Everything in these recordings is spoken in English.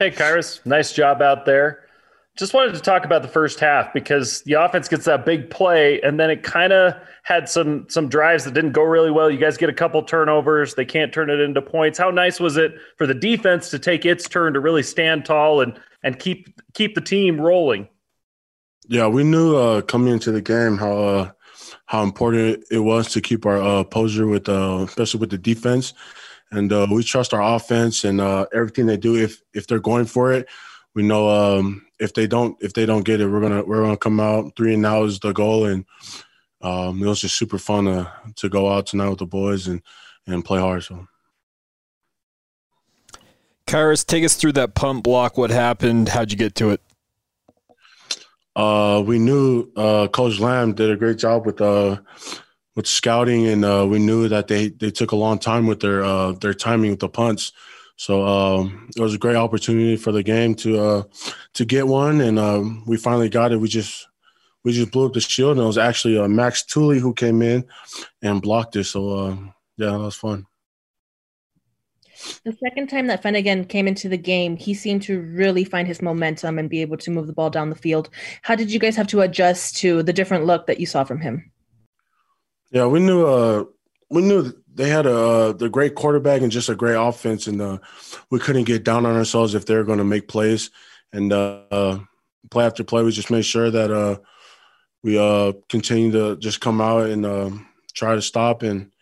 Hey, Khyiris, nice job out there. Just wanted to talk about the first half because the offense gets that big play, and then it kind of had some some drives that didn't go really well. You guys get a couple turnovers; they can't turn it into points. How nice was it for the defense to take its turn to really stand tall and and keep keep the team rolling? Yeah, we knew uh, coming into the game how uh, how important it was to keep our uh, posture with, uh, especially with the defense, and uh, we trust our offense and uh, everything they do. If if they're going for it, we know um, if they don't if they don't get it, we're gonna we're gonna come out three and out is the goal, and um, it was just super fun to to go out tonight with the boys and and play hard. So. Khyiris, take us through that punt block. What happened? How'd you get to it? Uh, we knew uh, Coach Lamb did a great job with uh, with scouting, and uh, we knew that they they took a long time with their uh, their timing with the punts. So um, it was a great opportunity for the game to uh, to get one, and um, we finally got it. We just we just blew up the shield, and it was actually uh, Max Tooley who came in and blocked it. So uh, yeah, that was fun. The second time that Fennegan came into the game, he seemed to really find his momentum and be able to move the ball down the field. How did you guys have to adjust to the different look that you saw from him? Yeah, we knew uh, we knew they had a the great quarterback and just a great offense, and uh, we couldn't get down on ourselves if they were going to make plays. And uh, play after play, we just made sure that uh, we uh, continue to just come out and uh, try to stop, and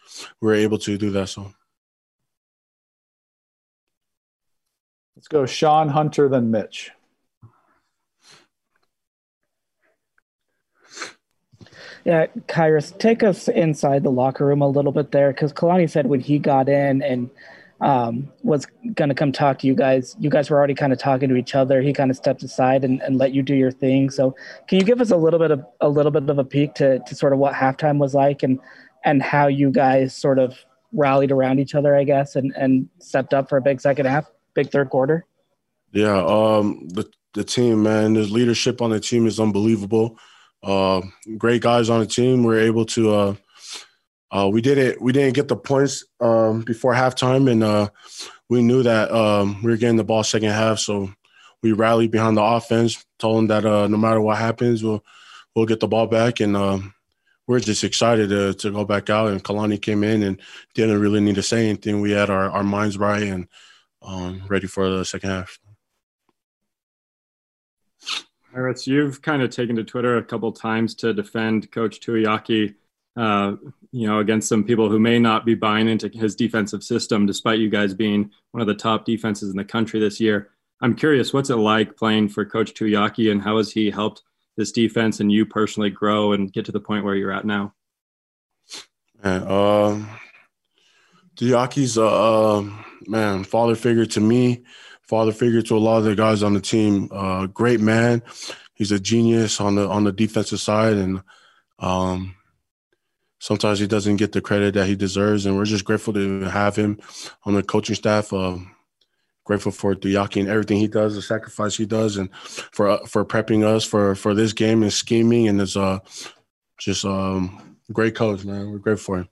we were able to do that. So. Let's go Sean Hunter, then Mitch. Yeah, Khyiris, take us inside the locker room a little bit there because Kalani said when he got in and um, was going to come talk to you guys, you guys were already kind of talking to each other. He kind of stepped aside and, and let you do your thing. So, can you give us a little bit of a little bit of a peek to, to sort of what halftime was like and and how you guys sort of rallied around each other, I guess, and and stepped up for a big second half, big third quarter? Yeah, um, the the team, man, the leadership on the team is unbelievable. Uh, great guys on the team. We are able to. Uh, uh, we didn't we didn't get the points um, before halftime, and uh, we knew that um, we were getting the ball second half. So we rallied behind the offense, told them that uh, no matter what happens, we'll we'll get the ball back, and um, we're just excited to to go back out. And Kalani came in and didn't really need to say anything. We had our, our minds right and um, ready for the second half. Khyiris, you've kind of taken to Twitter a couple times to defend Coach Tuiaki, uh, you know, against some people who may not be buying into his defensive system, despite you guys being one of the top defenses in the country this year. I'm curious, what's it like playing for Coach Tuiaki, and how has he helped this defense and you personally grow and get to the point where you're at now? Man, uh, Tuiaki's a uh, man father figure to me father figure to a lot of the guys on the team. Uh, great man. He's a genius on the on the defensive side, and um, sometimes he doesn't get the credit that he deserves. And we're just grateful to have him on the coaching staff. Uh, grateful for Tuiaki and everything he does, the sacrifice he does, and for uh, for prepping us for for this game and scheming. And it's uh, just um, great coach, man. We're grateful for him.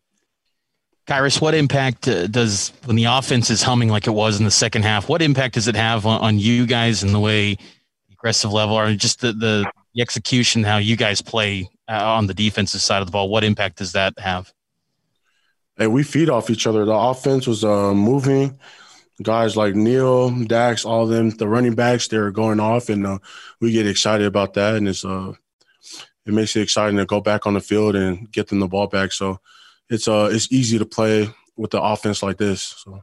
Khyiris, what impact uh, does when the offense is humming like it was in the second half? What impact does it have on, on you guys and the way aggressive level or just the, the, the execution, how you guys play uh, on the defensive side of the ball? What impact does that have? Hey, we feed off each other. The offense was uh, moving. Guys like Neil, Dax, all of them, the running backs, they're going off, and uh, we get excited about that. And it's uh, it makes it exciting to go back on the field and get them the ball back. So it's uh it's easy to play with the offense like this. So.